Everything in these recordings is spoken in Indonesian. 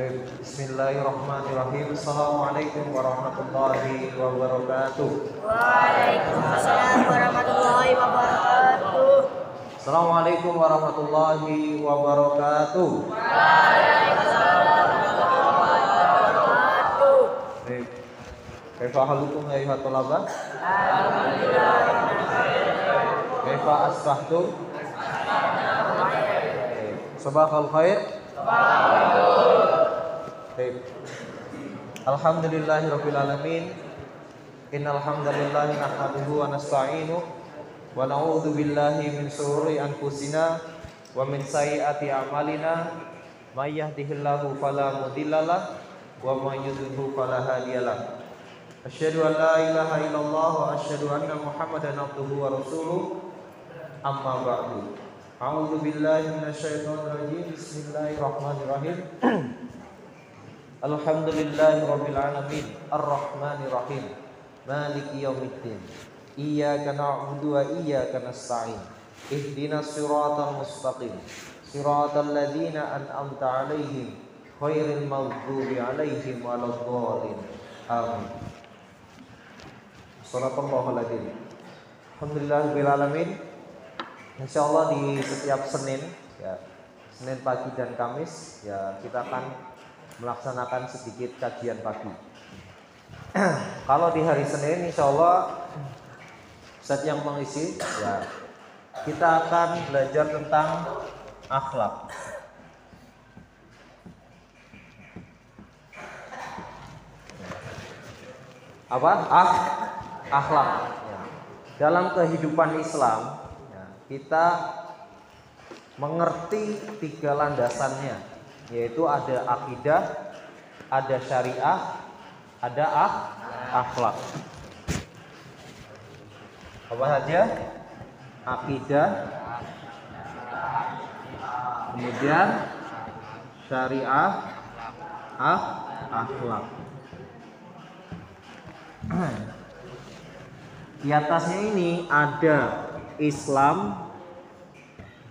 Bismillahirrahmanirrahim. Assalamualaikum warahmatullahi wabarakatuh. Waalaikumsalam warahmatullahi wabarakatuh. Assalamualaikum warahmatullahi wabarakatuh. Wabarakatuh. Baik. Kaifa halukum ya ayuhat talaba? Kaifa asbahtum? Baik. Sabahal khair. Baik. Alhamdulillahi rabbil alamin. Innal hamdalillahi nahmaduhu wa nasta'inu wa na'udzu billahi min shururi anfusina wa min sayyiati a'malina may yahdihillahu fala mudhillalah wa may yudhlilhu fala hadiyalah. Asyhadu an la ilaha illallah wa asyhadu anna Muhammadan abduhu wa rasuluh. Amma ba'du. A'udzu billahi minasyaitonir rajim. Bismillahirrahmanirrahim. Alhamdulillahi rabbil alamin. Arrahmanir rahim. Maliki yaumiddin. Iyyaka na'budu wa iyyaka nasta'in. Ihdinas siratal mustaqim. Siratal ladzina an'amta 'alaihim ghairil maghdubi 'alaihim waladdallin. Amin. Sallallahu alaihi Alhamdulillah alamin. Insyaallah di setiap Senin ya, Senin pagi dan Kamis ya kita akan melaksanakan sedikit kajian pagi. Kalau di hari Senin insya Allah Ustadz yang mengisi ya kita akan belajar tentang akhlak. Apa? Ah, akhlak. Ya. Dalam kehidupan Islam ya, kita mengerti tiga landasannya, yaitu ada akidah, ada syariah, ada ah, akhlak. Apa saja? Akidah, kemudian syariah, ah, akhlak. Di atasnya ini ada Islam,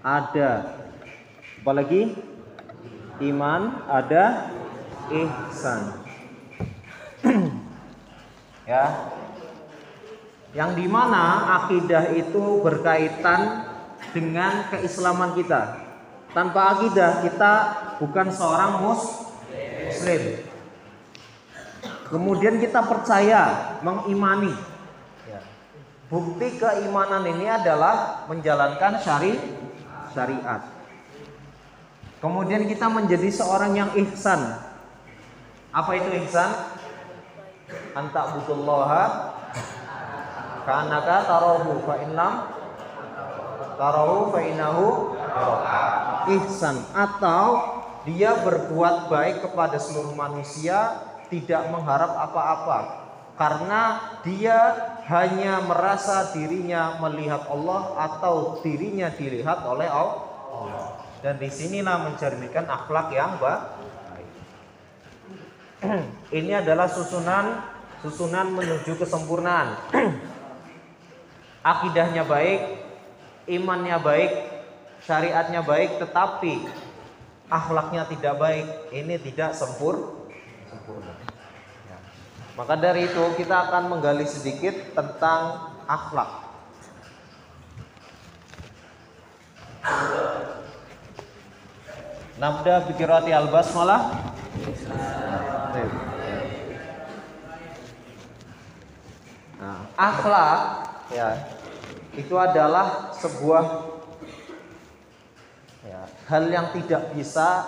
ada apalagi iman, ada ihsan. ya. Yang di mana akidah itu berkaitan dengan keislaman kita. Tanpa akidah kita bukan seorang mus muslim. Kemudian kita percaya, mengimani. Ya. Bukti keimanan ini adalah menjalankan syari syariat. Kemudian kita menjadi seorang yang ihsan. Apa itu ihsan? Anta butullaha kanaka tarahu fa innam tarahu fa innahu ihsan atau dia berbuat baik kepada seluruh manusia tidak mengharap apa-apa karena dia hanya merasa dirinya melihat Allah atau dirinya dilihat oleh Allah. Dan di sinilah mencerminkan akhlak yang baik. Ini adalah susunan susunan menuju kesempurnaan. Akidahnya baik, imannya baik, syariatnya baik, tetapi akhlaknya tidak baik. Ini tidak sempur, sempurna. Ya. Maka dari itu kita akan menggali sedikit tentang akhlak. Nabda fikirati al-basmalah. Nah, akhlak ya itu adalah sebuah ya, hal yang tidak bisa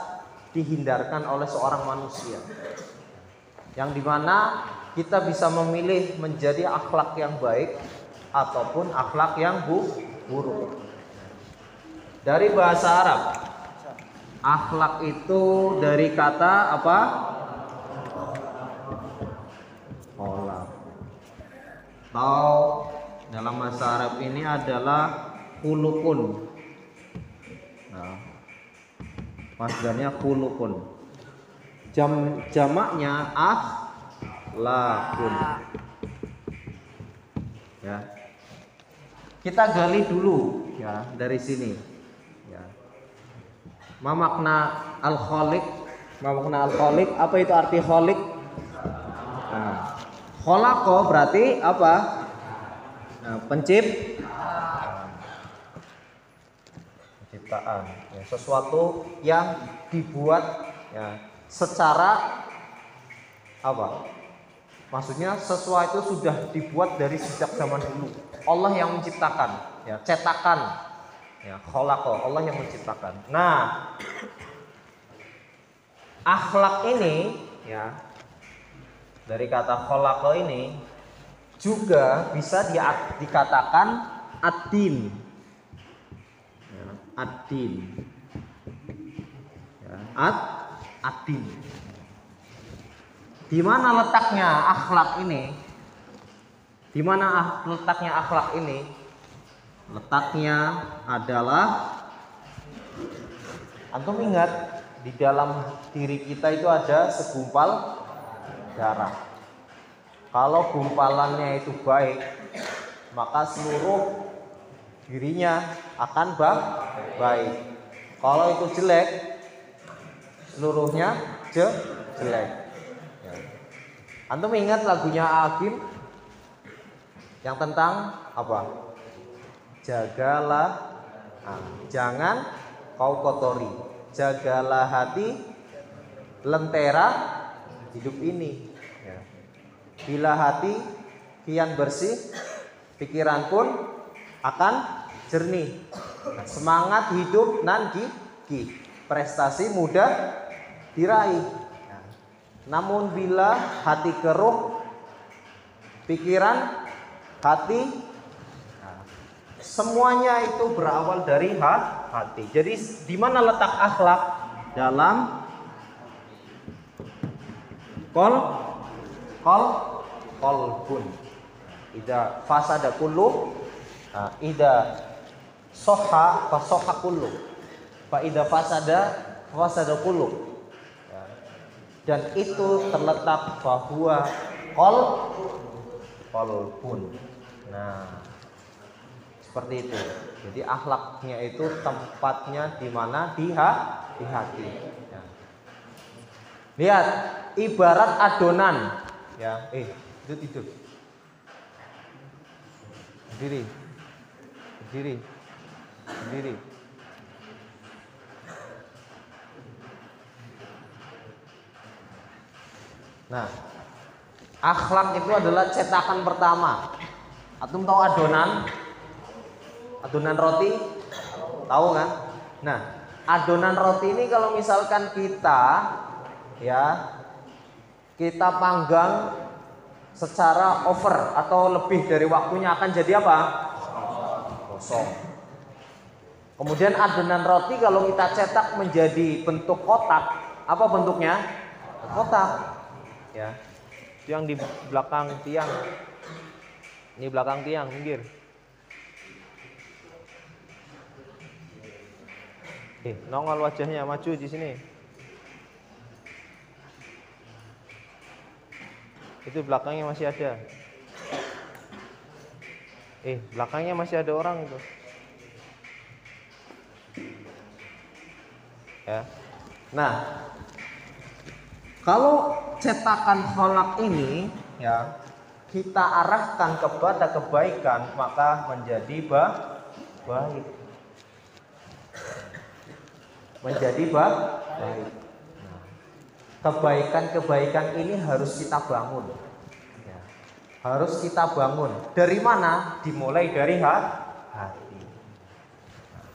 dihindarkan oleh seorang manusia. Yang di mana kita bisa memilih menjadi akhlak yang baik ataupun akhlak yang bu buruk. Dari bahasa Arab, akhlak itu dari kata apa? Olah. Atau dalam bahasa Arab ini adalah kulukun. Nah, masdarnya kulukun. Jam jamaknya akhlakun. Ya. Kita gali dulu ya dari sini. Ma makna al-khaliq. Makna al-khaliq. Apa itu arti khaliq? Nah kholako berarti apa? Nah, pencip. Penciptaan ya, sesuatu yang dibuat ya secara apa? Maksudnya sesuatu sudah dibuat dari sejak zaman dulu. Allah yang menciptakan ya cetakan ya kholako Allah yang menciptakan. Nah akhlak ini ya dari kata kholako ini juga bisa di, dikatakan adin ya, adin ya, ad adin di mana letaknya akhlak ini? Di mana ah- letaknya akhlak ini letaknya adalah antum ingat di dalam diri kita itu ada segumpal darah. Kalau gumpalannya itu baik, maka seluruh dirinya akan baik. Kalau itu jelek, seluruhnya je jelek. Antum ingat lagunya Agim yang tentang apa? Jagalah, nah, jangan kau kotori jagalah hati lentera hidup ini. Ya. Bila hati kian bersih, pikiran pun akan jernih. Semangat hidup nan ki, prestasi mudah diraih. Ya. Namun bila hati keruh, pikiran, hati Semuanya itu berawal dari hati. Jadi di mana letak akhlak dalam kol kol kolbun. Ida fasada kullu nah, ida soha fasoha kullu. Fa ida fasada fasada kullu. Ya. Dan itu terletak bahwa kol kolbun. Nah, seperti itu. Jadi akhlaknya itu tempatnya di mana di, ha, di hati. Ya. Lihat, ibarat adonan. Ya, eh, itu itu. Berdiri. Berdiri. Berdiri. Nah, akhlak itu adalah cetakan pertama. Atum tahu adonan? Adonan roti tahu kan? Nah adonan roti ini kalau misalkan kita ya kita panggang secara over atau lebih dari waktunya akan jadi apa? Kosong. Kemudian adonan roti kalau kita cetak menjadi bentuk kotak apa bentuknya? Kotak. Ya yang di belakang tiang. Ini belakang tiang minggir Eh, nongol wajahnya maju di sini. Itu belakangnya masih ada. Eh, belakangnya masih ada orang itu. Ya. Nah, kalau cetakan holak ini ya kita arahkan kepada kebaikan maka menjadi baik menjadi baik. Kebaikan-kebaikan ini harus kita bangun. Ya. Harus kita bangun. Dari mana? Dimulai dari hati.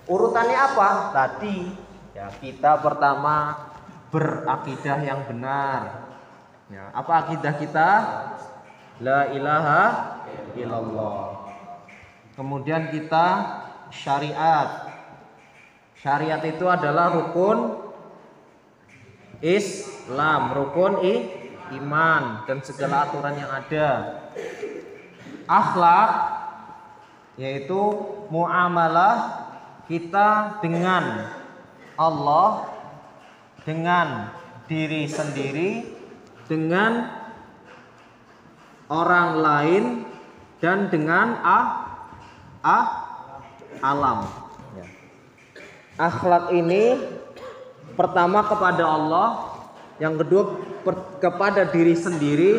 Urutannya apa? Tadi ya kita pertama berakidah yang benar. Ya, apa akidah kita? La ilaha illallah. Kemudian kita syariat Syariat itu adalah rukun Islam, rukun i, iman dan segala aturan yang ada. Akhlak yaitu muamalah kita dengan Allah, dengan diri sendiri, dengan orang lain dan dengan ah, ah alam akhlak ini pertama kepada Allah, yang kedua per- kepada diri sendiri,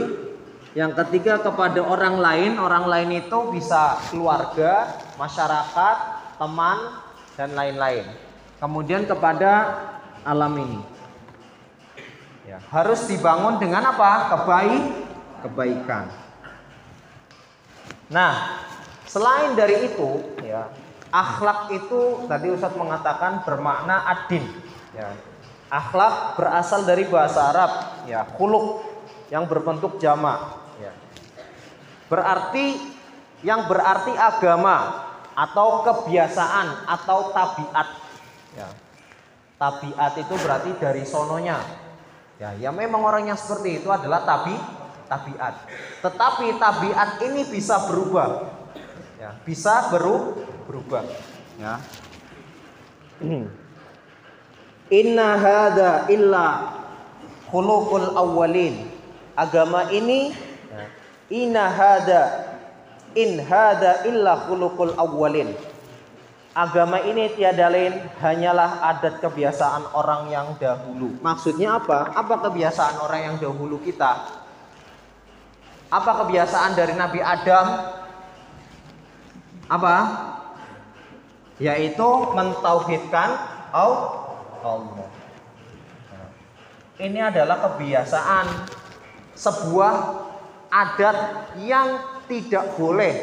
yang ketiga kepada orang lain. Orang lain itu bisa keluarga, masyarakat, teman, dan lain-lain. Kemudian kepada alam ini. Ya, harus dibangun dengan apa? Kebaik, kebaikan. Nah, selain dari itu, ya, akhlak itu tadi Ustadz mengatakan bermakna adin. Ya, akhlak berasal dari bahasa Arab, ya, khuluk yang berbentuk jamak. Ya. Berarti yang berarti agama atau kebiasaan atau tabiat. Ya. Tabiat itu berarti dari sononya. Ya, ya memang orang yang seperti itu adalah tabi tabiat. Tetapi tabiat ini bisa berubah. Ya, bisa beru, berubah. Ya. Inna hada illa khuluqul awwalin. Agama ini ya, inna hada in hada illa khuluqul awwalin. Agama ini tiada lain hanyalah adat kebiasaan orang yang dahulu. Maksudnya apa? Apa kebiasaan orang yang dahulu kita? Apa kebiasaan dari Nabi Adam? Apa? Yaitu mentauhidkan Allah. Ini adalah kebiasaan sebuah adat yang tidak boleh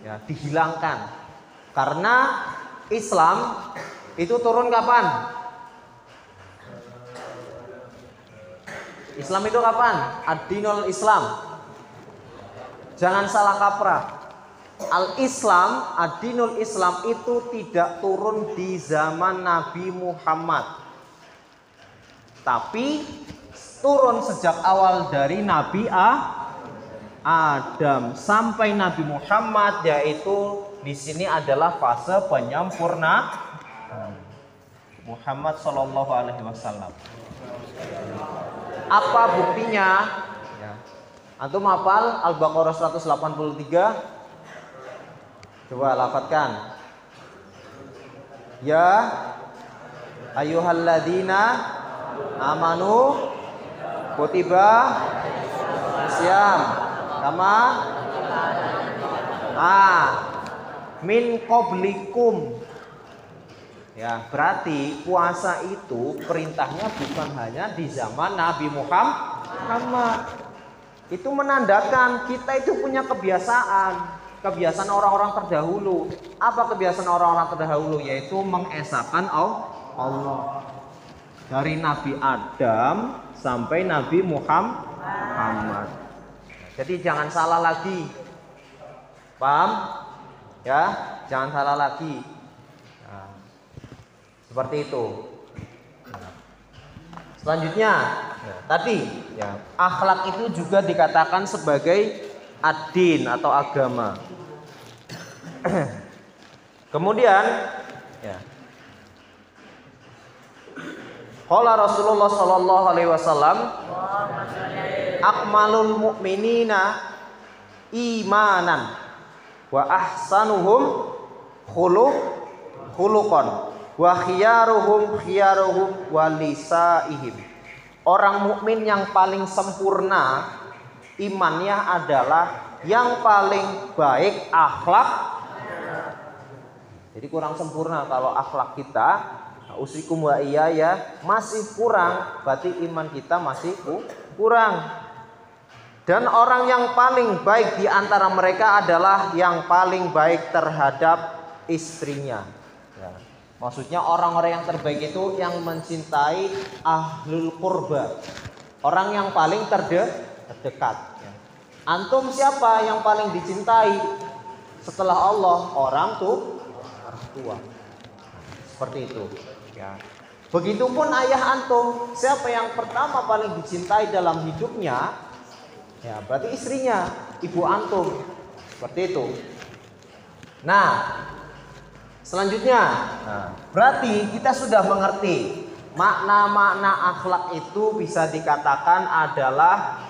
ya, dihilangkan karena Islam itu turun kapan? Islam itu kapan? Ad-dinul Islam. Jangan salah kaprah. Al-Islam, ad-dinul Islam itu tidak turun di zaman Nabi Muhammad. Tapi turun sejak awal dari Nabi A Adam sampai Nabi Muhammad yaitu di sini adalah fase penyempurna Muhammad Shallallahu Alaihi Wasallam. Apa buktinya? Ya. Antum hafal Al-Baqarah 183? Coba lafadkan. Ya ayyuhalladzina amanu kutiba siam kama ah min qablikum ya berarti puasa itu perintahnya bukan hanya di zaman Nabi Muhammad. Itu menandakan kita itu punya kebiasaan kebiasaan orang-orang terdahulu. Apa kebiasaan orang-orang terdahulu? Yaitu mengesahkan Allah. Dari Nabi Adam sampai Nabi Muhammad. Jadi jangan salah lagi. Paham? Ya jangan salah lagi. Nah, seperti itu. Selanjutnya ya, tadi ya akhlak itu juga dikatakan sebagai adin atau agama. Kemudian ya. Qala Rasulullah sallallahu alaihi wasallam akmalul mu'minina imanan wa ahsanuhum khuluq khuluqan wa khiyaruhum khiyaruhum walisaihim orang mukmin yang paling sempurna imannya adalah yang paling baik akhlak jadi kurang sempurna kalau akhlak kita usikum wa iya ya masih kurang berarti iman kita masih kurang dan orang yang paling baik di antara mereka adalah yang paling baik terhadap istrinya. Ya. Maksudnya orang-orang yang terbaik itu yang mencintai ahlul kurba. Orang yang paling terde terdekat. Ya. Antum siapa yang paling dicintai setelah Allah? Orang tuh orang tua. Seperti itu. Ya. Begitupun ayah antum, siapa yang pertama paling dicintai dalam hidupnya? Ya, berarti istrinya, ibu antum. Seperti itu. Nah, selanjutnya, nah, berarti kita sudah mengerti makna-makna akhlak itu bisa dikatakan adalah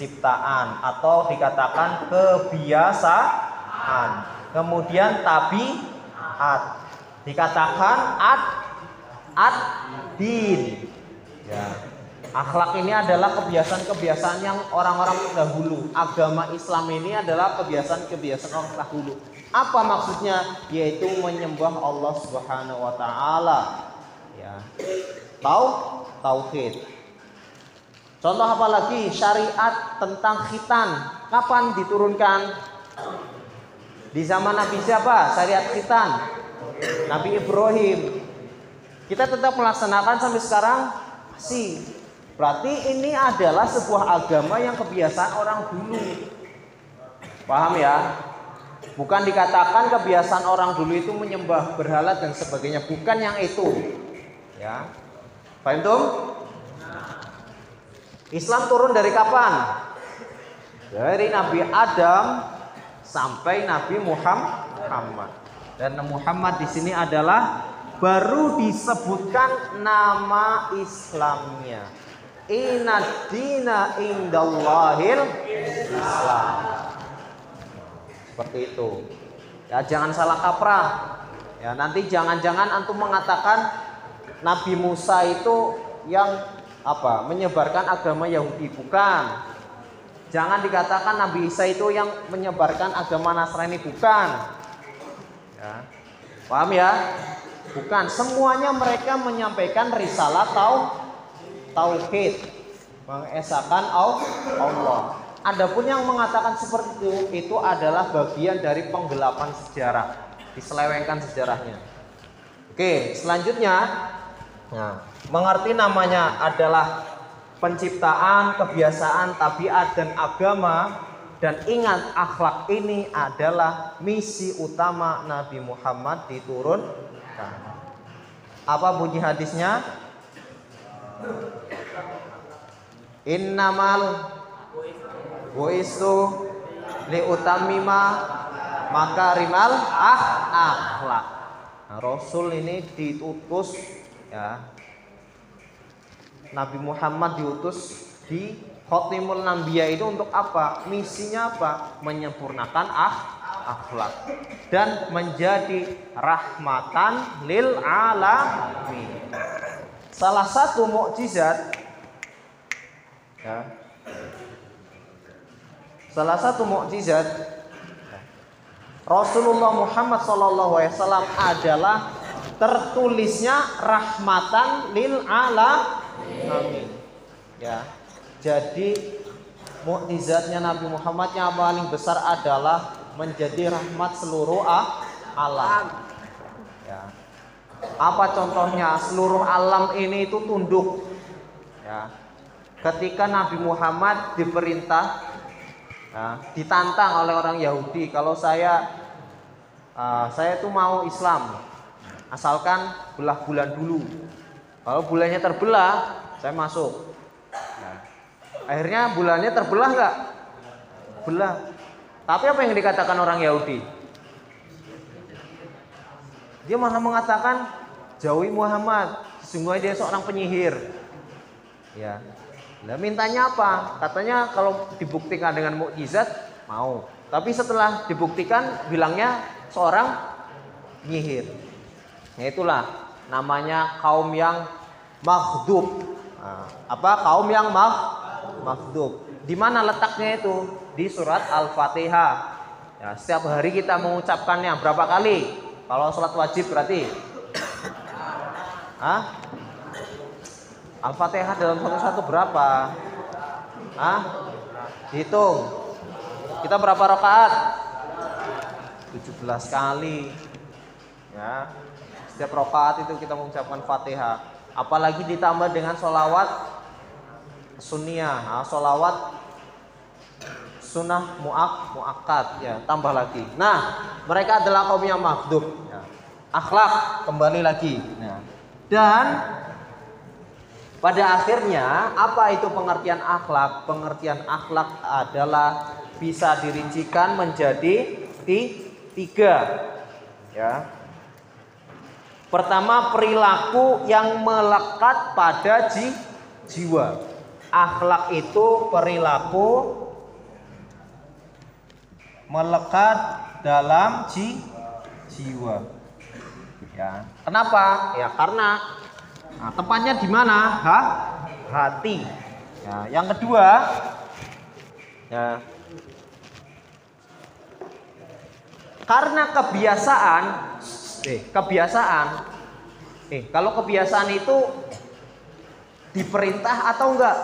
ciptaan atau dikatakan kebiasaan. Kemudian tabiat dikatakan ad ad din. Ya. Akhlak ini adalah kebiasaan-kebiasaan yang orang-orang dahulu. Agama Islam ini adalah kebiasaan-kebiasaan orang dahulu. Apa maksudnya? Yaitu menyembah Allah Subhanahu wa taala. Ya. Tahu? Tauhid. Contoh apa lagi? Syariat tentang khitan. Kapan diturunkan? Di zaman Nabi siapa? Syariat khitan. Nabi Ibrahim. Kita tetap melaksanakan sampai sekarang masih Berarti ini adalah sebuah agama yang kebiasaan orang dulu. Paham ya? Bukan dikatakan kebiasaan orang dulu itu menyembah berhala dan sebagainya, bukan yang itu. Ya. Paham tuh? Islam turun dari kapan? Dari Nabi Adam sampai Nabi Muhammad. Dan Muhammad di sini adalah baru disebutkan nama Islamnya. Inna dina indallahil Islam. Seperti itu. Ya jangan salah kaprah. Ya nanti jangan-jangan antum mengatakan Nabi Musa itu yang apa? Menyebarkan agama Yahudi bukan. Jangan dikatakan Nabi Isa itu yang menyebarkan agama Nasrani bukan. Ya. Paham ya? Bukan, semuanya mereka menyampaikan risalah tau tauhid, mengesahkan Allah. Adapun yang mengatakan seperti itu itu adalah bagian dari penggelapan sejarah, diselewengkan sejarahnya. Oke, selanjutnya nah, mengerti namanya adalah penciptaan, kebiasaan, tabiat dan agama dan ingat akhlak ini adalah misi utama Nabi Muhammad diturunkan. Apa bunyi hadisnya? Innamal buistu li utamima makarimal ah akhlak. Nah, Rasul ini diutus ya. Nabi Muhammad diutus di Khotimul Nambiya itu untuk apa? Misinya apa? Menyempurnakan ah akhlak dan menjadi rahmatan lil alamin. Salah satu mukjizat ya. Salah satu mukjizat Rasulullah Muhammad SAW adalah tertulisnya rahmatan lil alamin. Ya. Jadi mukjizatnya Nabi Muhammad yang paling besar adalah menjadi rahmat seluruh alam. Ya. Apa contohnya? Seluruh alam ini itu tunduk. Ya. Ketika Nabi Muhammad diperintah, ya, ditantang oleh orang Yahudi, kalau saya uh, saya itu mau Islam, asalkan belah bulan dulu. Kalau bulannya terbelah, saya masuk. Ya. Akhirnya bulannya terbelah nggak? Belah. Tapi apa yang dikatakan orang Yahudi? Dia malah mengatakan jauhi Muhammad, sesungguhnya dia seorang penyihir. Ya. Nah, mintanya apa? Katanya kalau dibuktikan dengan mukjizat mau. Tapi setelah dibuktikan bilangnya seorang penyihir. Nah, itulah namanya kaum yang makhdub. Nah, apa kaum yang mak makhdub? Di mana letaknya itu? Di surat Al-Fatihah. Ya, setiap hari kita mengucapkannya berapa kali? Kalau sholat wajib berarti Hah? Al-Fatihah dalam satu-satu berapa? Hah? Hitung. Kita berapa rakaat? 17 kali. Ya. Setiap rakaat itu kita mengucapkan Fatihah. Apalagi ditambah dengan sholawat sunnah, nah, sholawat sunnah muak muakat ya tambah lagi. Nah mereka adalah kaum yang makhdub ya. akhlak kembali lagi. Nah. dan pada akhirnya apa itu pengertian akhlak? Pengertian akhlak adalah bisa dirincikan menjadi tiga. Ya pertama perilaku yang melekat pada jiwa akhlak itu perilaku melekat dalam ji, jiwa. Ya. Kenapa? Ya karena nah, tempatnya di mana? Hah? hati. Ya, yang kedua ya karena kebiasaan eh. Kebiasaan. Eh kalau kebiasaan itu diperintah atau enggak?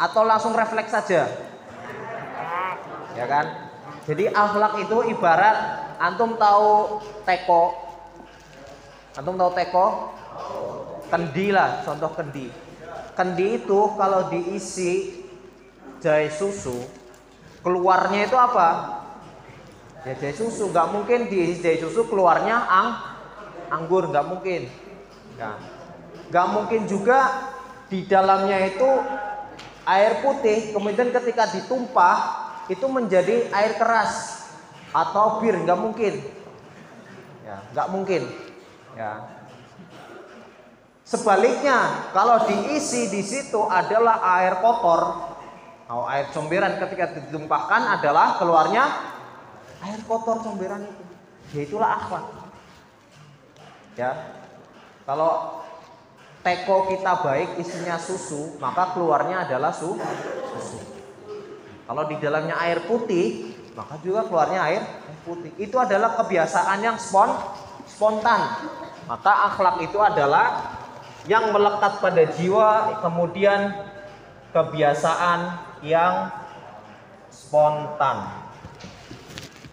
Atau langsung refleks saja? Ya kan? Jadi akhlak itu ibarat antum tahu teko. Antum tahu teko? Kendi lah contoh kendi. Kendi itu kalau diisi jahe susu keluarnya itu apa jahe susu. Nggak mungkin diisi jahe susu keluarnya ang anggur. Nggak mungkin. Nggak. Mungkin juga di dalamnya itu air putih kemudian ketika ditumpah itu menjadi air keras atau bir. Nggak mungkin. Ya nggak mungkin. Ya. Sebaliknya kalau diisi di situ adalah air kotor atau air comberan ketika ditumpahkan adalah keluarnya air kotor comberan itu. Ya itulah akhlak ya. Kalau teko kita baik isinya susu maka keluarnya adalah su susu. Kalau di dalamnya air putih maka juga keluarnya air putih. Itu adalah kebiasaan yang spon spontan. Maka akhlak itu adalah yang melekat pada jiwa kemudian kebiasaan yang spontan.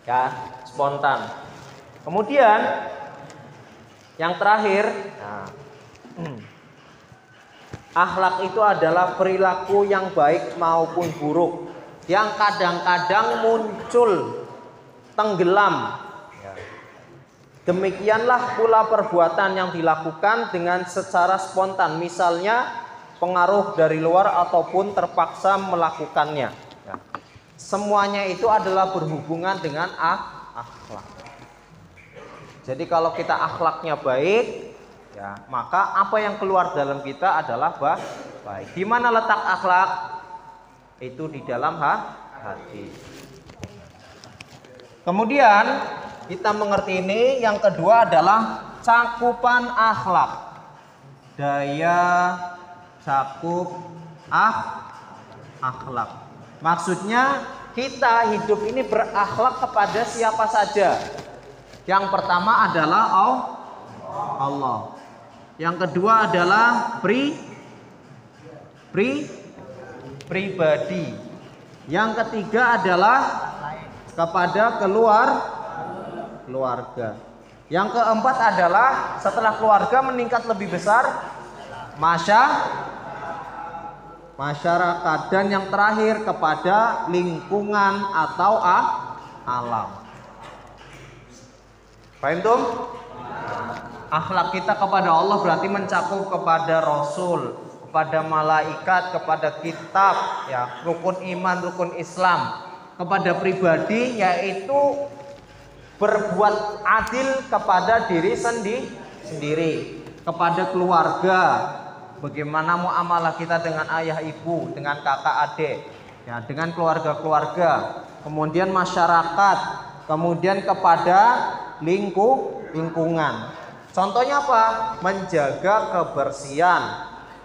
Ya, spontan. Kemudian yang terakhir, nah, akhlak itu adalah perilaku yang baik maupun buruk yang kadang-kadang muncul tenggelam. Ya. Demikianlah pula perbuatan yang dilakukan dengan secara spontan, misalnya pengaruh dari luar ataupun terpaksa melakukannya. Ya. Semuanya itu adalah berhubungan dengan ak akhlak. Jadi kalau kita akhlaknya baik, ya maka apa yang keluar dalam kita adalah bah baik. Di mana letak akhlak? Itu di dalam ha hati. Kemudian kita mengerti ini yang kedua adalah cakupan akhlak. Daya cakup ah akhlak. Maksudnya kita hidup ini berakhlak kepada siapa saja. Yang pertama adalah Allah. Yang kedua adalah pri pri pribadi. Yang ketiga adalah kepada keluar keluarga. Yang keempat adalah setelah keluarga meningkat lebih besar masya masyarakat dan yang terakhir kepada lingkungan atau ah, alam. Paham tuh? Akhlak kita kepada Allah berarti mencakup kepada Rasul, kepada malaikat, kepada kitab, ya, rukun iman, rukun Islam, kepada pribadi yaitu berbuat adil kepada diri sendi sendiri, kepada keluarga, bagaimana muamalah kita dengan ayah ibu, dengan kakak adik, ya, dengan keluarga-keluarga, kemudian masyarakat, kemudian kepada lingkup lingkungan. Contohnya apa? Menjaga kebersihan,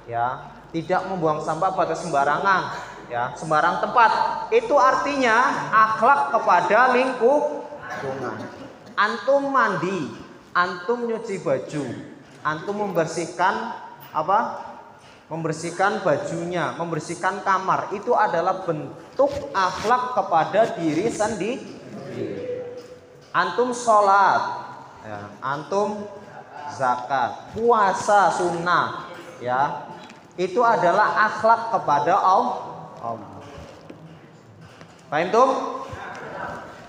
ya, tidak membuang sampah pada sembarangan, ya, sembarang tempat. Itu artinya akhlak kepada lingkup lingkungan. Antum mandi, antum nyuci baju, antum membersihkan apa? Membersihkan bajunya, membersihkan kamar, itu adalah bentuk akhlak kepada diri sendiri. Antum sholat, ya, antum zakat, puasa sunnah, ya, itu adalah akhlak kepada Allah. Paham tuh?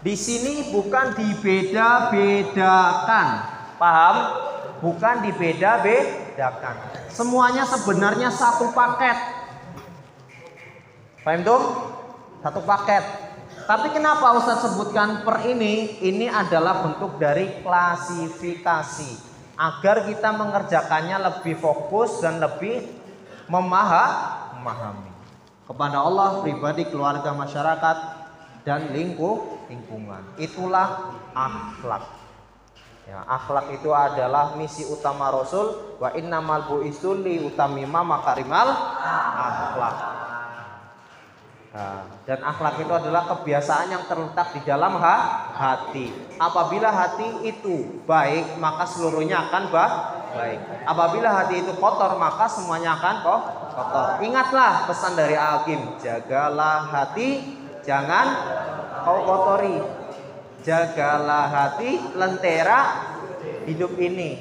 Di sini bukan dibeda-bedakan. Paham? Bukan dibeda-bedakan. Semuanya sebenarnya satu paket. Paham tuh? Satu paket. Tapi kenapa Ustaz sebutkan per ini? Ini adalah bentuk dari klasifikasi agar kita mengerjakannya lebih fokus dan lebih memahami kepada Allah, pribadi, keluarga, masyarakat dan lingkup lingkungan. Itulah akhlak. Ya, akhlak itu adalah misi utama Rasul wa innamal bu'isul li utamima makarimal akhlak. Nah, dan akhlak itu adalah kebiasaan yang terletak di dalam ha hati. Apabila hati itu baik, maka seluruhnya akan bah baik. Apabila hati itu kotor, maka semuanya akan kok kotor. Ingatlah pesan dari Al-Hakim, jagalah hati, jangan kau kotori jagalah hati lentera hidup ini.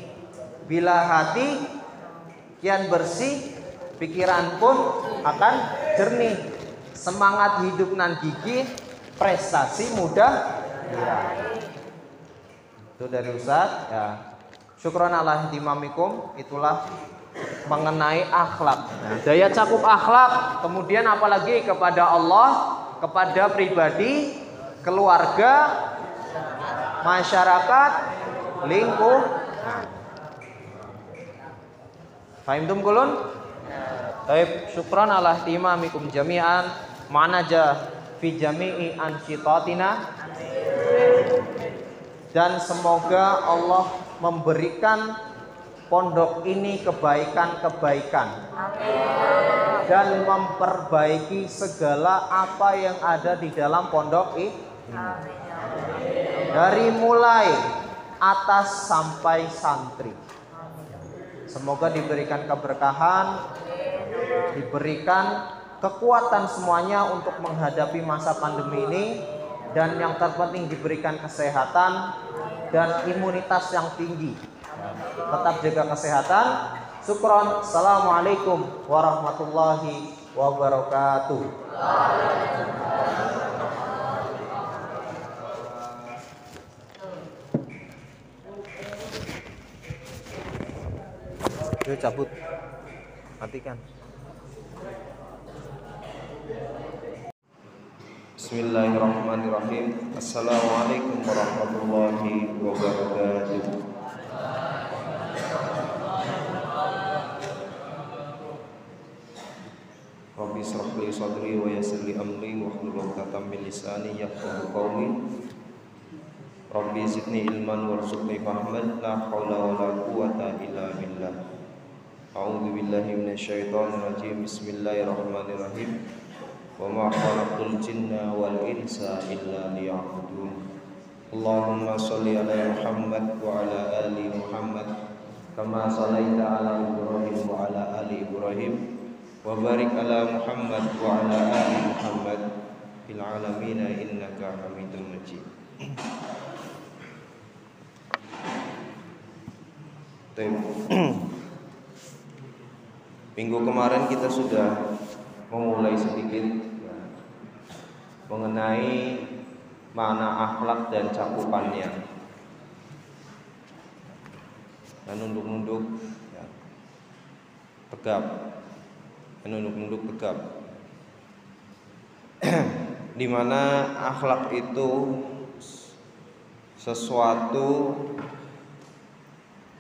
Bila hati kian bersih pikiran pun akan jernih. Semangat hidup nan gigi prestasi mudah ya. itu dari Ustaz ya. Syukron Allah timamikum itulah mengenai akhlak. Nah, daya cakup akhlak kemudian apalagi kepada Allah kepada pribadi keluarga masyarakat lingkup Fahimtum kulun? Baik, syukran ala timamikum jami'an. Manaja fi jami'i ansitatina dan semoga Allah memberikan pondok ini kebaikan-kebaikan. Dan memperbaiki segala apa yang ada di dalam pondok ini dari mulai atas sampai santri. Semoga diberikan keberkahan, diberikan kekuatan semuanya untuk menghadapi masa pandemi ini dan yang terpenting diberikan kesehatan dan imunitas yang tinggi. Tetap jaga kesehatan. Syukron. Assalamualaikum warahmatullahi wabarakatuh. Yuk cabut. Matikan. Bismillahirrahmanirrahim. Assalamualaikum warahmatullahi wabarakatuh. Rabbi israh li sadri wa yassir amri wa hlul 'uqdatam min lisani yafqahu qawli. Rabbi zidni ilman warzuqni fahman la haula wa la quwwata illa billah. Minasyaitonir rajim. Bismillahirrahmanirrahim. Wa ma khalaqtul jinna wal insa illa liya'budun. Allahumma shalli ala Muhammad wa ala ali Muhammad kama shallaita ala Ibrahim wa ala ali Ibrahim wa barik ala Muhammad wa ala ali Muhammad fil alamin innaka Hamidum Majid. Terima Minggu kemarin kita sudah memulai sedikit ya, mengenai mana akhlak dan cakupannya. Dan nunduk-nunduk ya, tegap, dan nunduk-nunduk tegap. Di mana akhlak itu sesuatu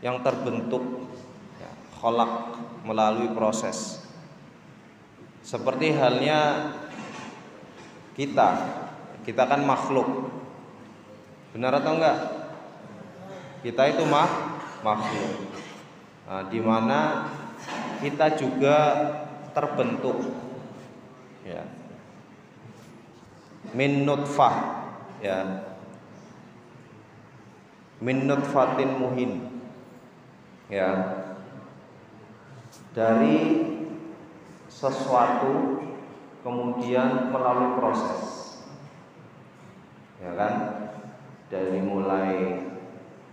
yang terbentuk kholak melalui proses. Seperti halnya kita, kita kan makhluk. Benar atau enggak? Kita itu mah makhluk. Nah, di mana kita juga terbentuk ya. Min nutfah ya. Min nutfatin muhin. Ya, dari sesuatu kemudian melalui proses. Ya kan? Dari mulai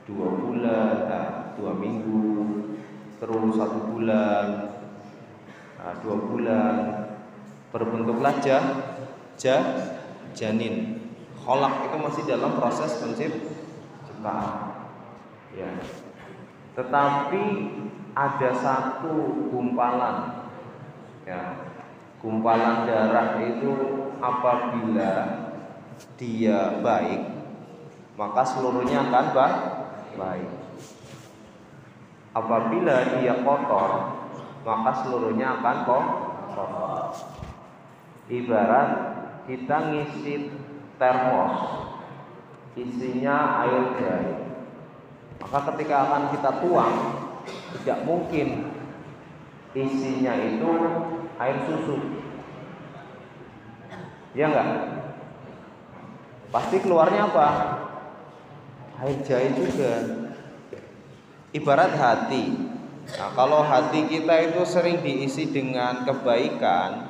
dua bulan nah, dua minggu terus satu bulan nah, dua bulan. Berbentuklah jah, jah janin. Kolak itu masih dalam proses penciptaan. Ya. Tetapi ada satu gumpalan. Ya. Gumpalan darah itu apabila dia baik maka seluruhnya akan baik. Apabila dia kotor maka seluruhnya akan kotor. Ibarat kita ngisi termos isinya air jahe Maka ketika akan kita tuang, tidak mungkin isinya itu air susu. Ya enggak? Pasti keluarnya apa? Air jahe juga. Ibarat hati. Nah, kalau hati kita itu sering diisi dengan kebaikan,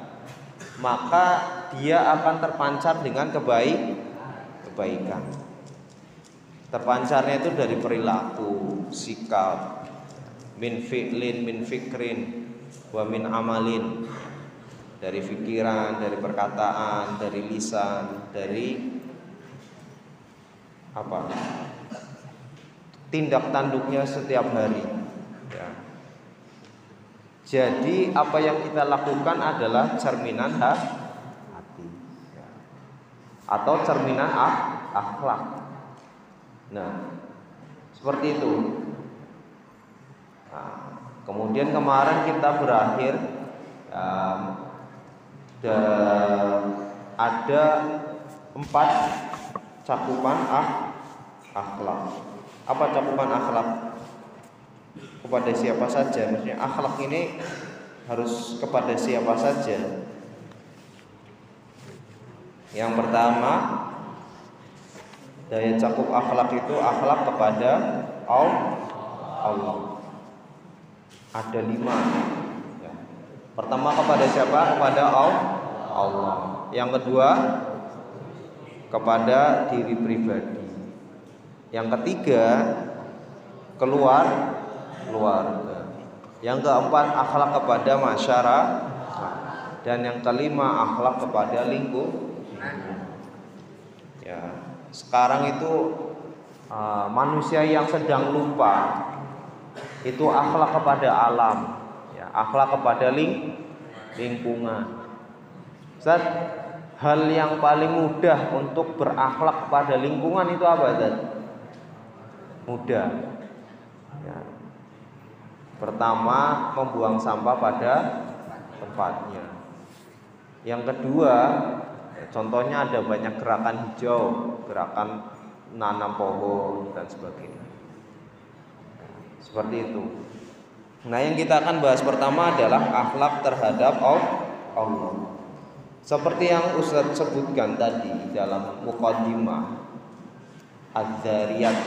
maka dia akan terpancar dengan kebaik kebaikan. Terpancarnya itu dari perilaku, sikap, min fi'lin, min fikrin, wa min amalin. Dari pikiran, dari perkataan, dari lisan, dari apa? Tindak tanduknya setiap hari. Ya. Jadi apa yang kita lakukan adalah cerminan hati ya. atau cerminan ak akhlak. Nah, seperti itu. Nah, kemudian kemarin kita berakhir um, ada empat cakupan ak akhlak. Apa cakupan akhlak? kepada siapa saja maksudnya akhlak ini harus kepada siapa saja yang pertama daya cakup akhlak itu akhlak kepada Allah ada lima. Ya. pertama kepada siapa? Kepada Allah. Yang kedua kepada diri pribadi. Yang ketiga keluar keluarga. Yang keempat akhlak kepada masyarakat. Dan yang kelima akhlak kepada lingkup. Ya, sekarang itu uh, manusia yang sedang lupa itu akhlak kepada alam, ya, akhlak kepada ling lingkungan. Ustaz, hal yang paling mudah untuk berakhlak kepada lingkungan itu apa, Ustaz? Mudah. Ya, Pertama, membuang sampah pada tempatnya. Yang kedua, contohnya ada banyak gerakan hijau, gerakan nanam pohon dan sebagainya. Seperti itu. Nah, yang kita akan bahas pertama adalah akhlak terhadap Allah. Seperti yang Ustaz sebutkan tadi dalam mukaddimah Az-Zariyat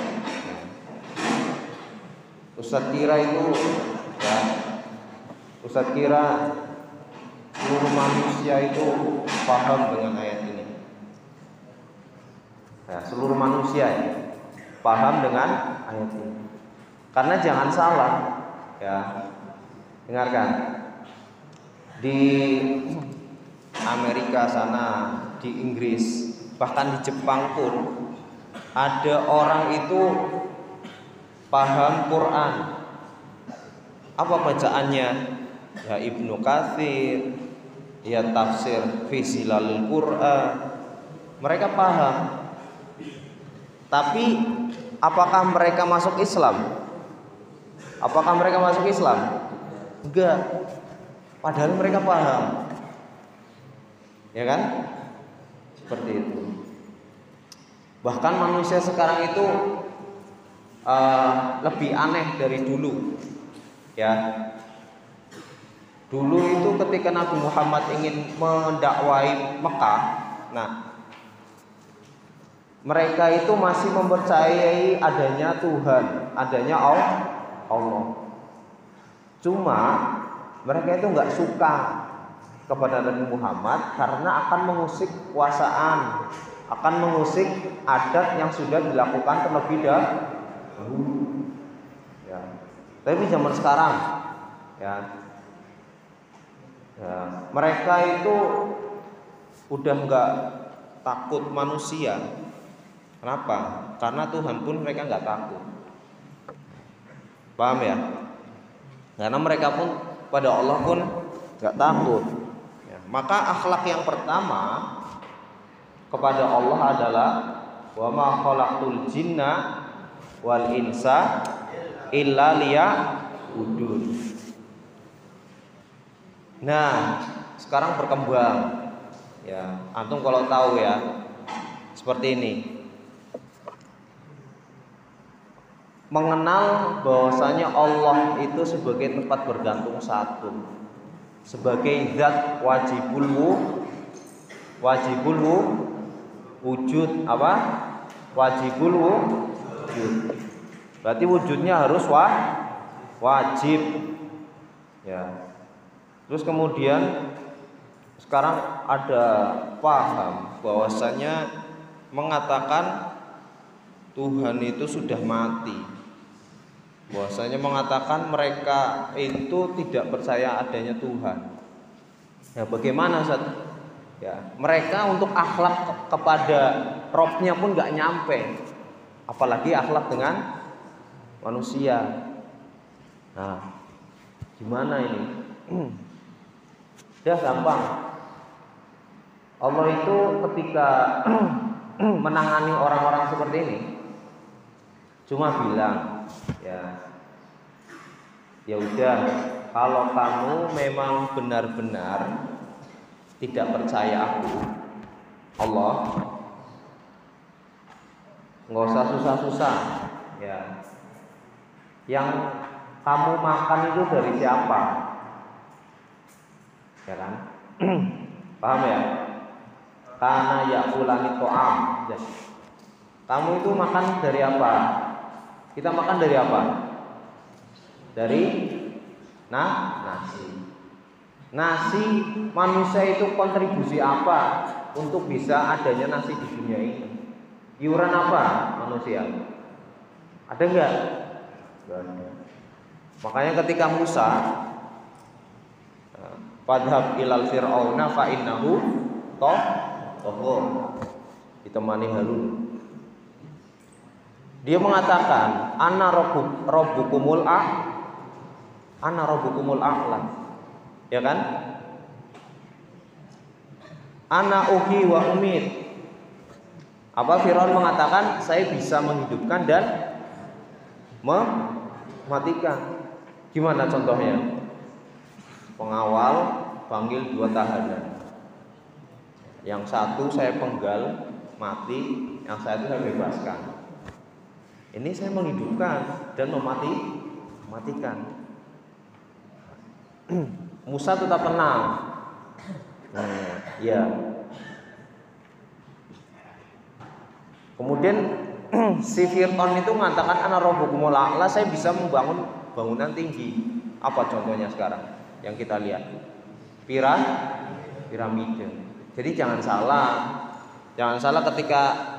Ustadz kira itu ya Ustadz kira seluruh manusia itu paham dengan ayat ini. Ya, seluruh manusia ya paham dengan ayat ini. Karena jangan salah, ya dengarkan di Amerika sana, di Inggris, bahkan di Jepang pun ada orang itu paham Quran. Apa bacaannya? Ya Ibnu Katsir, ya tafsir Fisilalul Quran. Mereka paham. Tapi apakah mereka masuk Islam? Apakah mereka masuk Islam? Enggak. Padahal mereka paham. Ya kan? Seperti itu. Bahkan manusia sekarang itu uh, lebih aneh dari dulu. Ya. Dulu itu ketika Nabi Muhammad ingin mendakwai Mekah, nah mereka itu masih mempercayai adanya Tuhan, adanya Allah. Cuma mereka itu nggak suka kepada Nabi Muhammad karena akan mengusik kuasaan, akan mengusik adat yang sudah dilakukan terlebih dahulu Ya. Tapi zaman sekarang, ya, ya mereka itu udah nggak takut manusia. Kenapa? Karena Tuhan pun mereka nggak takut. Paham ya? Karena mereka pun pada Allah pun nggak takut. Ya. Maka akhlak yang pertama kepada Allah adalah wa ma khalaqtul jinna wal insa illa liya udun. Nah, sekarang berkembang. Ya, antum kalau tahu ya, seperti ini. Mengenal bahwasanya Allah itu sebagai tempat bergantung satu. Sebagai zat wajibul wu, wajibul wu, wujud apa? Wajibul wu, wujud. Berarti wujudnya harus wa, wajib. Ya. Terus kemudian sekarang ada paham bahwasanya mengatakan Tuhan itu sudah mati bahwasanya mengatakan mereka itu tidak percaya adanya Tuhan. Ya bagaimana Ustaz? Ya, mereka untuk akhlak kepada robnya pun nggak nyampe, apalagi akhlak dengan manusia. Nah, gimana ini? Ya gampang. Allah itu ketika menangani orang-orang seperti ini, cuma bilang ya. Ya udah kalau kamu memang benar-benar tidak percaya aku Allah nggak usah susah-susah ya. Yang kamu makan itu dari siapa? Ya kan? Paham ya? Karena ya ulani to'am. Kamu itu makan dari apa kita makan dari apa? Dari nah, nasi. Nasi manusia itu kontribusi apa untuk bisa adanya nasi di dunia ini? Iuran apa manusia? Ada enggak? Makanya ketika Musa Padhab ilal fir'auna fa innahu toh ditemani Harun dia mengatakan, "Ana rabbukumul a Ana rabbukumul a'la." Ya kan? Ana uhi wa umid. Apa Firaun mengatakan, "Saya bisa menghidupkan dan mematikan." Gimana contohnya? Pengawal panggil dua tahanan. Yang satu saya penggal mati, yang satu saya bebaskan. Ini saya menghidupkan dan memati matikan. Musa tetap tenang. Ya. Kemudian si Fir'aun itu mengatakan anak robbukumul a'la, saya bisa membangun bangunan tinggi. Apa contohnya sekarang yang kita lihat? Piram piramida. Jadi jangan salah. Jangan salah ketika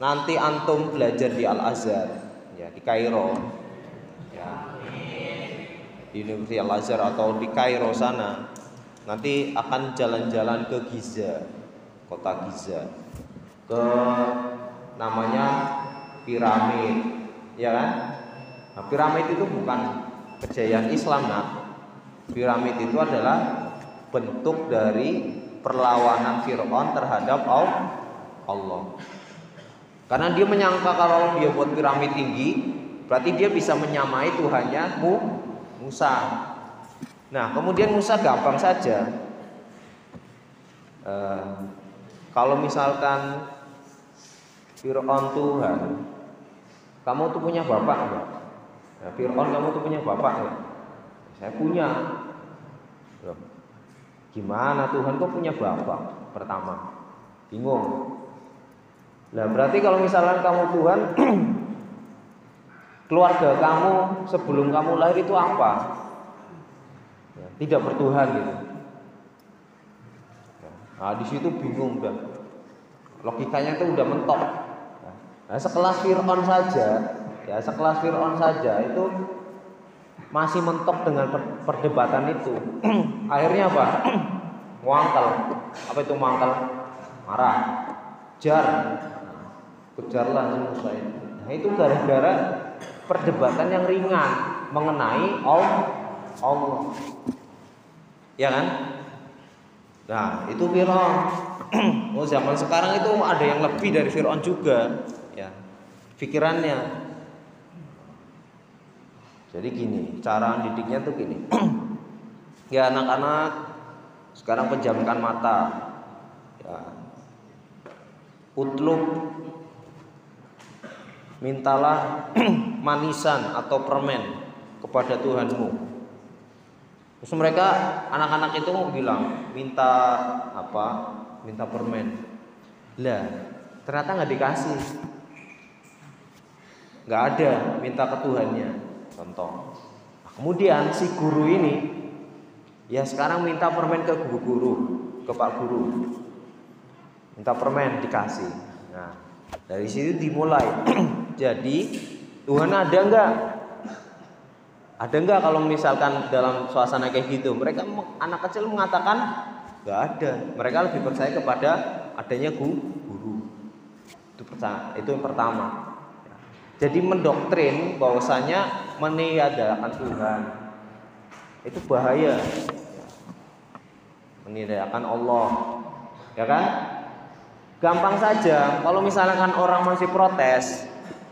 Nanti antum belajar di Al Azhar, ya di Kairo, ya di Universitas Al Azhar atau di Kairo sana. Nanti akan jalan-jalan ke Giza, kota Giza, ke namanya piramid, ya kan? Nah, piramid itu bukan kejayaan Islam, nah. Piramid itu adalah bentuk dari perlawanan Fir'aun terhadap Allah. Karena dia menyangka kalau dia buat piramid tinggi, berarti dia bisa menyamai Tuhannya Musa. Nah, kemudian Musa gampang saja. Uh, kalau misalkan Fir'aun Tuhan, kamu tuh punya bapak enggak? Nah, Fir'aun kamu tuh punya bapak enggak? Saya punya. Gimana Tuhan kok punya bapak? Pertama, bingung. Nah berarti kalau misalnya kamu Tuhan Keluarga kamu sebelum kamu lahir itu apa? Ya, tidak bertuhan gitu Nah di situ bingung udah Logikanya itu udah mentok Nah sekelas Fir'aun saja Ya sekelas Fir'aun saja itu masih mentok dengan perdebatan itu. Akhirnya apa? Muangkal. Apa itu muangkal? Marah. Jar kejarlah itu. Nah itu gara-gara perdebatan yang ringan mengenai Allah. Ya kan? Nah itu Fir'aun. Oh zaman sekarang itu ada yang lebih dari Fir'aun juga. Ya, pikirannya. Jadi gini, cara didiknya tuh gini. ya anak-anak sekarang pejamkan mata. Ya. Utlub mintalah manisan atau permen kepada Tuhanmu. Terus mereka anak-anak itu mau bilang minta apa? Minta permen. Lah, ternyata nggak dikasih. Nggak ada minta ke Tuhannya. Contoh. Nah, kemudian si guru ini ya sekarang minta permen ke guru-guru, ke Pak Guru. Minta permen dikasih. Nah, dari situ dimulai. Jadi Tuhan ada nggak ada nggak kalau misalkan dalam suasana kayak gitu? Mereka anak kecil mengatakan nggak ada. Mereka lebih percaya kepada adanya guru. Itu percaya, itu yang pertama. Jadi mendoktrin bahwasanya meniadakan Tuhan itu bahaya. Meniadakan Allah, ya kan? Gampang saja. Kalau misalkan orang masih protes,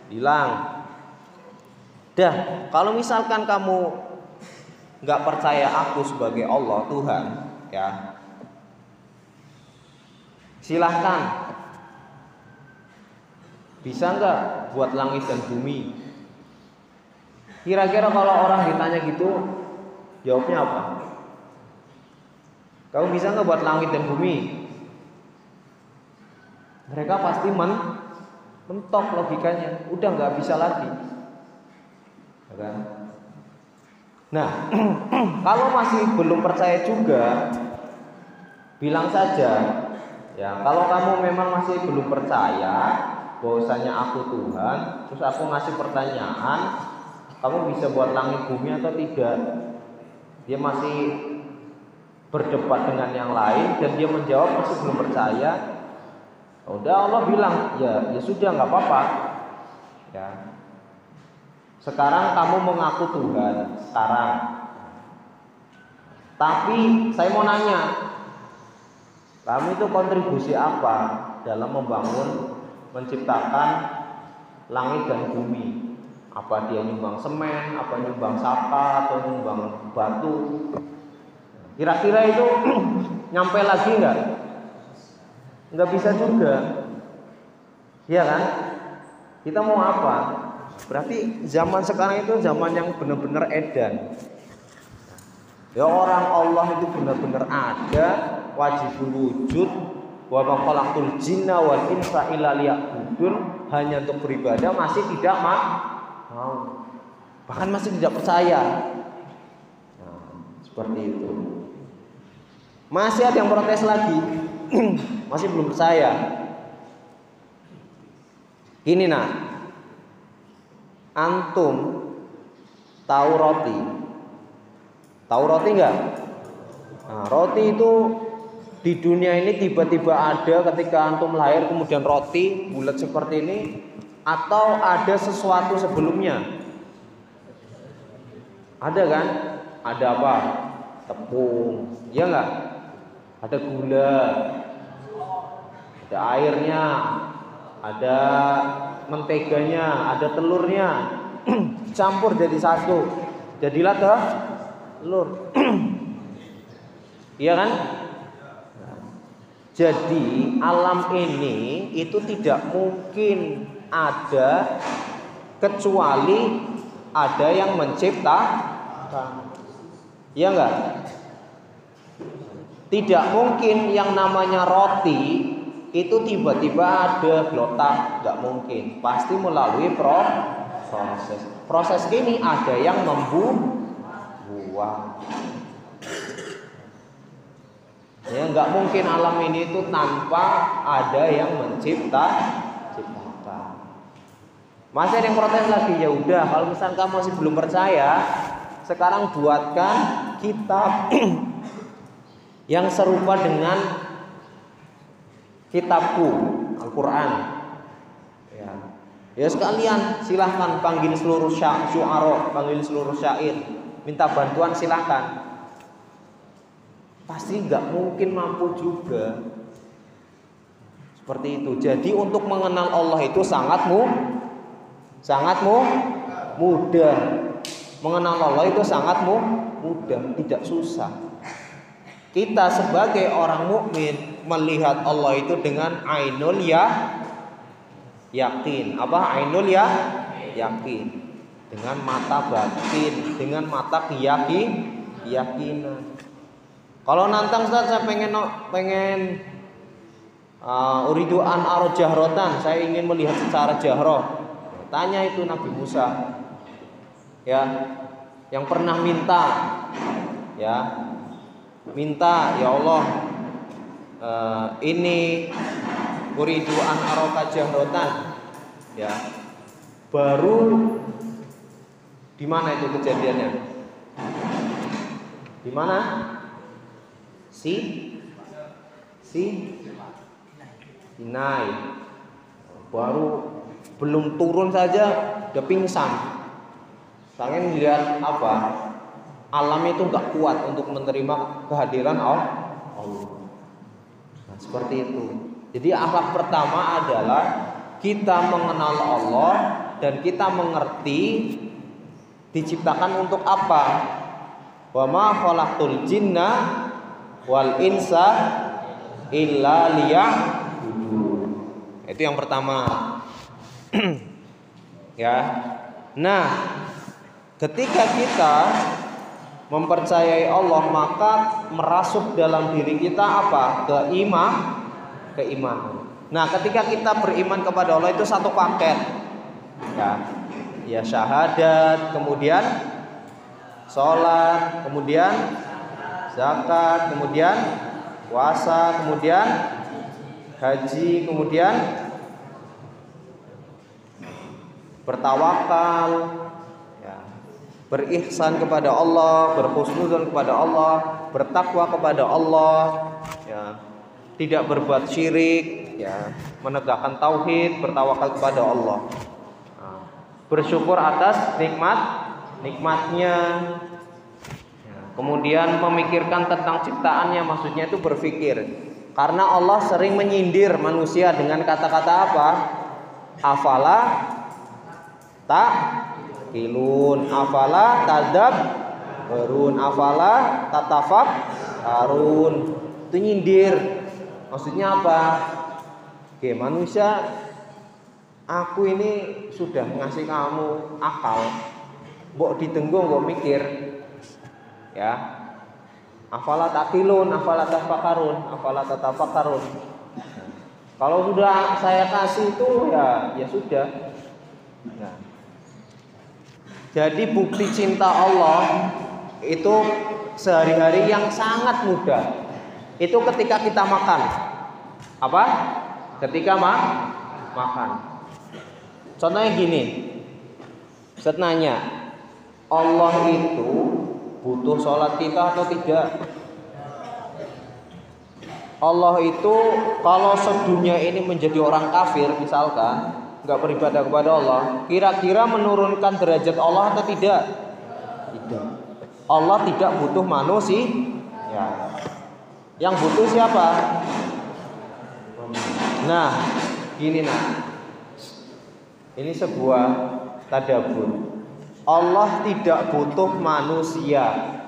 bilang Dah, kalau misalkan kamu nggak percaya aku sebagai Allah Tuhan, ya silahkan. Bisa nggak buat langit dan bumi? Kira-kira kalau orang ditanya gitu, jawabnya apa? Kamu bisa nggak buat langit dan bumi? Mereka pasti men mentok logikanya, udah nggak bisa lagi kan? Nah, kalau masih belum percaya juga, bilang saja, ya kalau kamu memang masih belum percaya bahwasanya aku Tuhan, terus aku ngasih pertanyaan, kamu bisa buat langit bumi atau tidak? Dia masih berdebat dengan yang lain dan dia menjawab masih belum percaya. Udah Allah bilang, ya ya sudah nggak apa-apa. Ya, sekarang kamu mengaku Tuhan, sekarang. Tapi saya mau nanya, kamu itu kontribusi apa dalam membangun, menciptakan langit dan bumi? Apa dia nyumbang semen, apa nyumbang sapa, atau nyumbang batu? Kira-kira itu nyampe lagi nggak? Nggak bisa juga, iya kan? Kita mau apa? Berarti zaman sekarang itu zaman yang benar-benar edan. Ya orang Allah itu benar-benar ada, wajib wujud, wa ma khalaqul jinna wal insa illa liya'budun, hanya untuk beribadah masih tidak mau. Bahkan masih tidak percaya. Nah, seperti itu. Masih ada yang protes lagi. masih belum percaya. Ini nah, antum tahu roti? Tahu roti enggak? Nah, roti itu di dunia ini tiba-tiba ada ketika antum lahir kemudian roti bulat seperti ini atau ada sesuatu sebelumnya? Ada kan? Ada apa? Tepung, ya enggak? Ada gula, ada airnya, ada menteganya, ada telurnya, campur jadi satu. Jadilah telur. Iya kan? Jadi alam ini itu tidak mungkin ada kecuali ada yang menciptakan. Iya enggak? Tidak mungkin yang namanya roti itu tiba-tiba ada gelotak nggak mungkin. Pasti melalui proses. Proses ini ada yang membuang ya nggak mungkin alam ini itu tanpa ada yang mencipta ciptakan. Masih ada yang protes lagi? Ya udah kalau misalnya kamu masih belum percaya sekarang buatkan kitab yang serupa dengan kitabku Al-Quran. Ya. ya sekalian silahkan panggil seluruh syu'ara panggil seluruh syair. Minta bantuan silahkan. Pasti nggak mungkin mampu juga. Seperti itu. Jadi untuk mengenal Allah itu sangat mu sangat mu mudah. Mengenal Allah itu sangat mu mudah. Tidak susah kita sebagai orang mukmin melihat Allah itu dengan ainul ya yakin. Apa ainul ya? Yakin. Dengan mata batin, dengan mata keyakin, keyakinan. Kalau nantang Ustaz saya pengen pengen uh, uridu an jahrotan, saya ingin melihat secara jahroh. Tanya itu Nabi Musa. Ya, yang pernah minta ya minta ya Allah uh, ini uridu an aroka jahrotan. Ya. Baru di mana itu kejadiannya? Di mana? Si? Si? Sinai. Baru belum turun saja udah pingsan. Sangen lihat apa alam itu nggak kuat untuk menerima kehadiran Allah. Nah, seperti itu. Jadi akhlak pertama adalah kita mengenal Allah dan kita mengerti diciptakan untuk apa. Wa ma khalaqtul jinna wal insa illa liya'budun. Itu yang pertama. ya. Nah, ketika kita mempercayai Allah maka merasuk dalam diri kita apa? Keiman, keimanan. Nah, ketika kita beriman kepada Allah itu satu paket. Ya. Ya syahadat, kemudian sholat, kemudian zakat, kemudian puasa, kemudian haji, kemudian bertawakal, berihsan kepada Allah, berhusnuzon kepada Allah, bertakwa kepada Allah, ya, tidak berbuat syirik, ya, menegakkan tauhid, bertawakal kepada Allah. Nah, bersyukur atas nikmat nikmatnya. Ya, kemudian memikirkan tentang ciptaannya, maksudnya itu berpikir. Karena Allah sering menyindir manusia dengan kata-kata apa? Afala tak kilun afala tadab berun afala tatafak harun. Itu nyindir. Maksudnya apa? Oke manusia aku ini sudah ngasih kamu akal. Mbok ditenggung mbok mikir. Ya. Afala takilun afala tafakarun afala tatafakarun kalau sudah saya kasih itu ya ya sudah. Nah jadi bukti cinta Allah itu sehari-hari yang sangat mudah. Itu ketika kita makan. Apa? Ketika ma makan. Contohnya gini. Saya nanya, Allah itu butuh sholat kita atau tidak? Allah itu kalau sedunia ini menjadi orang kafir misalkan nggak beribadah kepada Allah, kira-kira menurunkan derajat Allah atau tidak? Tidak. Allah tidak butuh manusia. Ya. Yang butuh siapa? Nah, gini nah. Ini sebuah tadabur. Allah tidak butuh manusia.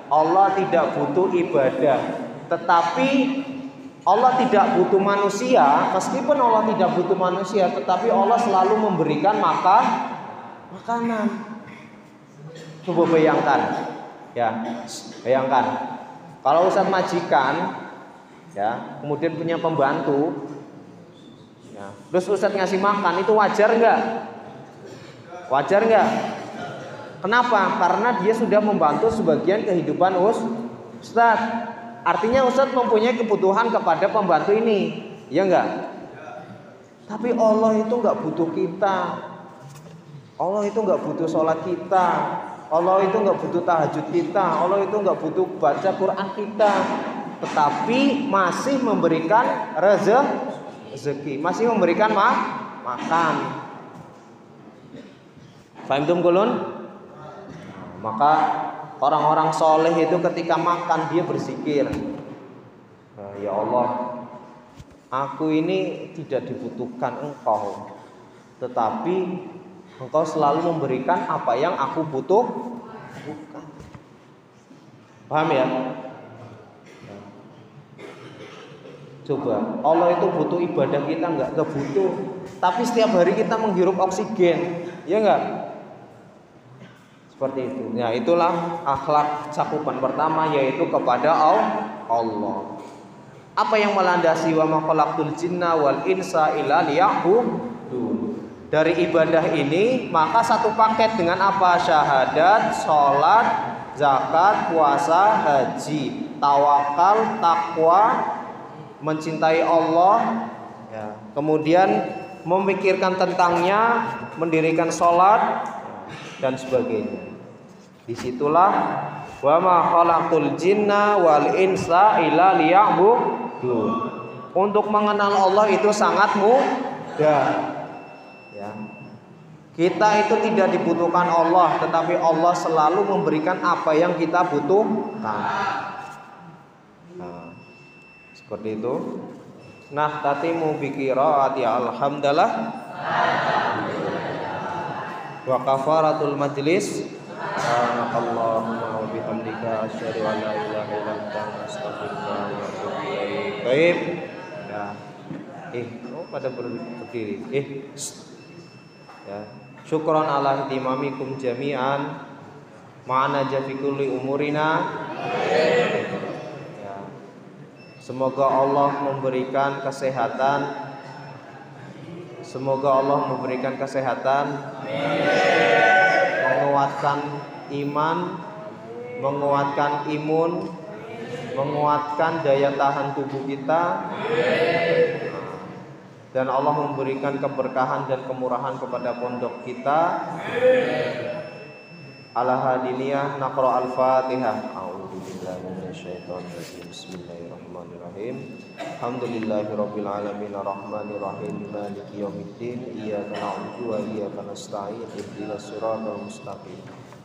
Allah tidak butuh ibadah. Tetapi Allah tidak butuh manusia, meskipun Allah tidak butuh manusia, tetapi Allah selalu memberikan makan makanan. Coba bayangkan, ya, bayangkan. Kalau Ustaz majikan, ya, kemudian punya pembantu, ya, terus Ustaz ngasih makan, itu wajar nggak? Wajar nggak? Kenapa? Karena dia sudah membantu sebagian kehidupan Ustaz. Artinya Ustadz mempunyai kebutuhan kepada pembantu ini, ya enggak? Tapi Allah itu enggak butuh kita. Allah itu enggak butuh sholat kita. Allah itu enggak butuh tahajud kita. Allah itu enggak butuh baca Quran kita. Tetapi masih memberikan rezeki, masih memberikan ma makan. Fahim kulun? Maka Orang-orang soleh itu ketika makan dia bersikir. Nah, ya Allah, aku ini tidak dibutuhkan engkau. Tetapi engkau selalu memberikan apa yang aku butuh. Bukan. Paham ya? Coba, Allah itu butuh ibadah kita nggak? Nggak butuh. Tapi setiap hari kita menghirup oksigen, ya nggak? Seperti itu. Ya itulah akhlak cakupan pertama yaitu kepada Allah. Apa yang melandasi wa makhlaqtul jinna wal insa illa liya'budun. Dari ibadah ini maka satu paket dengan apa? Syahadat, sholat, zakat, puasa, haji, tawakal, takwa, mencintai Allah, ya. kemudian memikirkan tentangnya, mendirikan sholat dan sebagainya. Di situlah wa ma khalaqul jinna wal insa illa liya'budun. Untuk mengenal Allah itu sangat mudah. Ya. Kita itu tidak dibutuhkan Allah, tetapi Allah selalu memberikan apa yang kita butuhkan. Nah, seperti itu. Nah, tatimu bikiraati alhamdulillah. Wa kafaratul majlis. Subhanakallahumma wa bihamdika asyhadu an la ilaha illa anta astaghfiruka wa atubu ilaik. Baik. Ya. Eh, oh pada berdiri. Eh, ya syukron ala jami'an ma'ana umurina ya. semoga Allah memberikan kesehatan semoga Allah memberikan kesehatan menguatkan iman menguatkan imun menguatkan daya tahan tubuh kita dan Allah memberikan keberkahan dan kemurahan kepada pondok kita. Ala hadiniyah naqra al-Fatihah. A'udzubillahi minasyaitonirrajim. Bismillahirrahmanirrahim. Alhamdulillahirabbil alamin arrahmanir rahim maliki yaumiddin. Iyyaka na'budu wa iyyaka nasta'in. Ihdinas siratal mustaqim.